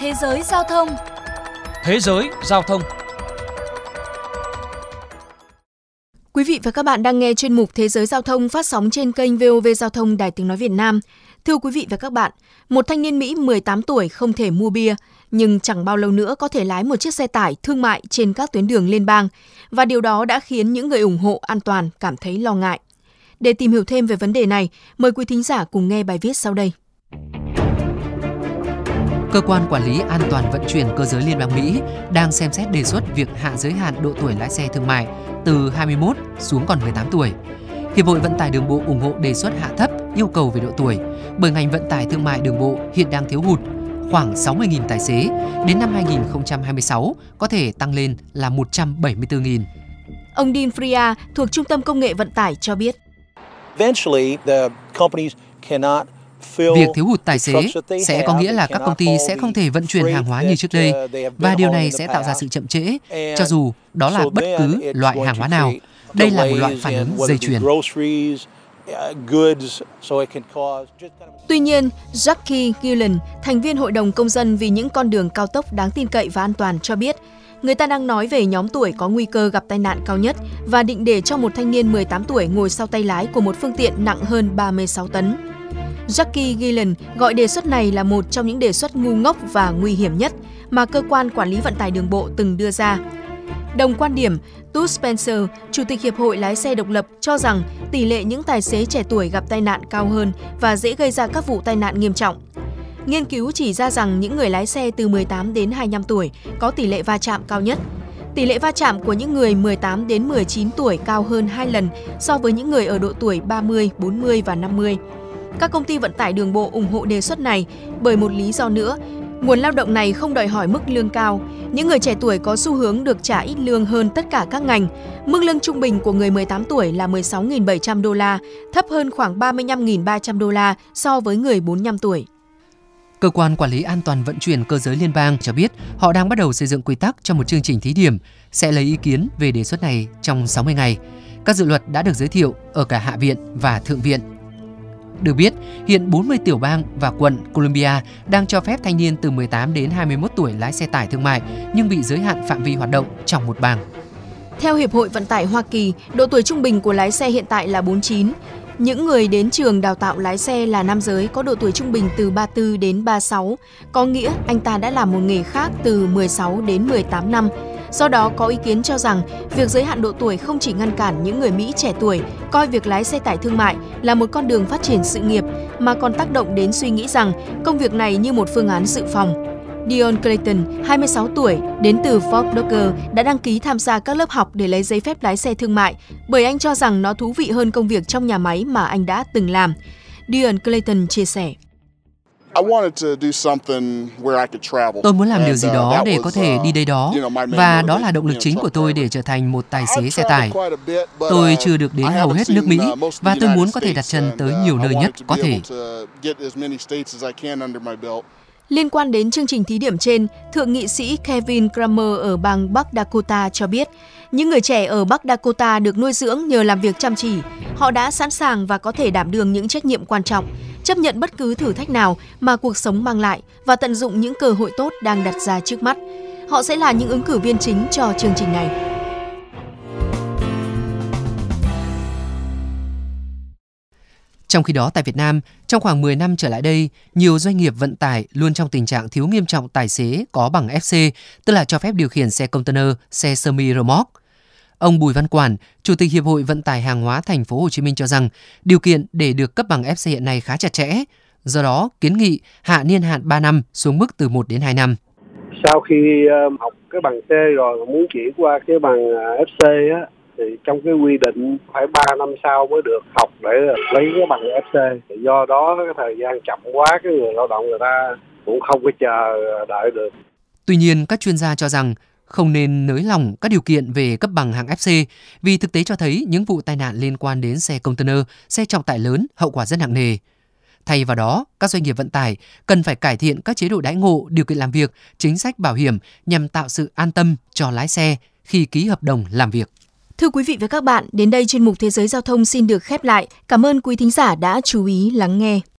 Thế giới giao thông Thế giới giao thông Quý vị và các bạn đang nghe chuyên mục Thế giới giao thông phát sóng trên kênh VOV Giao thông Đài Tiếng Nói Việt Nam. Thưa quý vị và các bạn, một thanh niên Mỹ 18 tuổi không thể mua bia, nhưng chẳng bao lâu nữa có thể lái một chiếc xe tải thương mại trên các tuyến đường liên bang. Và điều đó đã khiến những người ủng hộ an toàn cảm thấy lo ngại. Để tìm hiểu thêm về vấn đề này, mời quý thính giả cùng nghe bài viết sau đây. Cơ quan Quản lý An toàn Vận chuyển Cơ giới Liên bang Mỹ đang xem xét đề xuất việc hạ giới hạn độ tuổi lái xe thương mại từ 21 xuống còn 18 tuổi. Hiệp hội Vận tải Đường bộ ủng hộ đề xuất hạ thấp yêu cầu về độ tuổi, bởi ngành vận tải thương mại đường bộ hiện đang thiếu hụt khoảng 60.000 tài xế, đến năm 2026 có thể tăng lên là 174.000. Ông Dean Fria thuộc Trung tâm Công nghệ Vận tải cho biết. Việc thiếu hụt tài xế sẽ có nghĩa là các công ty sẽ không thể vận chuyển hàng hóa như trước đây và điều này sẽ tạo ra sự chậm trễ, cho dù đó là bất cứ loại hàng hóa nào. Đây là một loại phản ứng dây chuyền. Tuy nhiên, Jackie Gillen, thành viên Hội đồng Công dân vì những con đường cao tốc đáng tin cậy và an toàn cho biết, người ta đang nói về nhóm tuổi có nguy cơ gặp tai nạn cao nhất và định để cho một thanh niên 18 tuổi ngồi sau tay lái của một phương tiện nặng hơn 36 tấn. Jackie Gillen gọi đề xuất này là một trong những đề xuất ngu ngốc và nguy hiểm nhất mà cơ quan quản lý vận tải đường bộ từng đưa ra. Đồng quan điểm, Tut Spencer, Chủ tịch Hiệp hội Lái xe độc lập, cho rằng tỷ lệ những tài xế trẻ tuổi gặp tai nạn cao hơn và dễ gây ra các vụ tai nạn nghiêm trọng. Nghiên cứu chỉ ra rằng những người lái xe từ 18 đến 25 tuổi có tỷ lệ va chạm cao nhất. Tỷ lệ va chạm của những người 18 đến 19 tuổi cao hơn 2 lần so với những người ở độ tuổi 30, 40 và 50. Các công ty vận tải đường bộ ủng hộ đề xuất này bởi một lý do nữa, Nguồn lao động này không đòi hỏi mức lương cao. Những người trẻ tuổi có xu hướng được trả ít lương hơn tất cả các ngành. Mức lương trung bình của người 18 tuổi là 16.700 đô la, thấp hơn khoảng 35.300 đô la so với người 45 tuổi. Cơ quan Quản lý An toàn Vận chuyển Cơ giới Liên bang cho biết họ đang bắt đầu xây dựng quy tắc cho một chương trình thí điểm, sẽ lấy ý kiến về đề xuất này trong 60 ngày. Các dự luật đã được giới thiệu ở cả Hạ viện và Thượng viện được biết, hiện 40 tiểu bang và quận Colombia đang cho phép thanh niên từ 18 đến 21 tuổi lái xe tải thương mại nhưng bị giới hạn phạm vi hoạt động trong một bang. Theo Hiệp hội Vận tải Hoa Kỳ, độ tuổi trung bình của lái xe hiện tại là 49. Những người đến trường đào tạo lái xe là nam giới có độ tuổi trung bình từ 34 đến 36, có nghĩa anh ta đã làm một nghề khác từ 16 đến 18 năm Do đó có ý kiến cho rằng việc giới hạn độ tuổi không chỉ ngăn cản những người Mỹ trẻ tuổi coi việc lái xe tải thương mại là một con đường phát triển sự nghiệp mà còn tác động đến suy nghĩ rằng công việc này như một phương án dự phòng. Dion Clayton, 26 tuổi, đến từ Fort Docker, đã đăng ký tham gia các lớp học để lấy giấy phép lái xe thương mại bởi anh cho rằng nó thú vị hơn công việc trong nhà máy mà anh đã từng làm. Dion Clayton chia sẻ. Tôi muốn làm điều gì đó để có thể đi đây đó và đó là động lực chính của tôi để trở thành một tài xế xe tải. Tôi chưa được đến hầu hết nước Mỹ và tôi muốn có thể đặt chân tới nhiều nơi nhất có thể. Liên quan đến chương trình thí điểm trên, Thượng nghị sĩ Kevin Kramer ở bang Bắc Dakota cho biết, những người trẻ ở Bắc Dakota được nuôi dưỡng nhờ làm việc chăm chỉ. Họ đã sẵn sàng và có thể đảm đương những trách nhiệm quan trọng, chấp nhận bất cứ thử thách nào mà cuộc sống mang lại và tận dụng những cơ hội tốt đang đặt ra trước mắt. Họ sẽ là những ứng cử viên chính cho chương trình này. Trong khi đó tại Việt Nam, trong khoảng 10 năm trở lại đây, nhiều doanh nghiệp vận tải luôn trong tình trạng thiếu nghiêm trọng tài xế có bằng FC, tức là cho phép điều khiển xe container, xe semi remote. Ông Bùi Văn Quản, Chủ tịch Hiệp hội Vận tải hàng hóa Thành phố Hồ Chí Minh cho rằng điều kiện để được cấp bằng FC hiện nay khá chặt chẽ. Do đó, kiến nghị hạ niên hạn 3 năm xuống mức từ 1 đến 2 năm. Sau khi ờ, học cái bằng C rồi muốn chuyển qua cái bằng ờ, FC á thì trong cái quy định phải 3 năm sau mới được học để lấy cái bằng FC. Do đó cái thời gian chậm quá cái người lao động người ta cũng không có chờ đợi được. Tuy nhiên, các chuyên gia cho rằng không nên nới lỏng các điều kiện về cấp bằng hạng FC vì thực tế cho thấy những vụ tai nạn liên quan đến xe container, xe trọng tải lớn hậu quả rất nặng nề. Thay vào đó, các doanh nghiệp vận tải cần phải cải thiện các chế độ đãi ngộ, điều kiện làm việc, chính sách bảo hiểm nhằm tạo sự an tâm cho lái xe khi ký hợp đồng làm việc. Thưa quý vị và các bạn, đến đây chuyên mục Thế giới Giao thông xin được khép lại. Cảm ơn quý thính giả đã chú ý lắng nghe.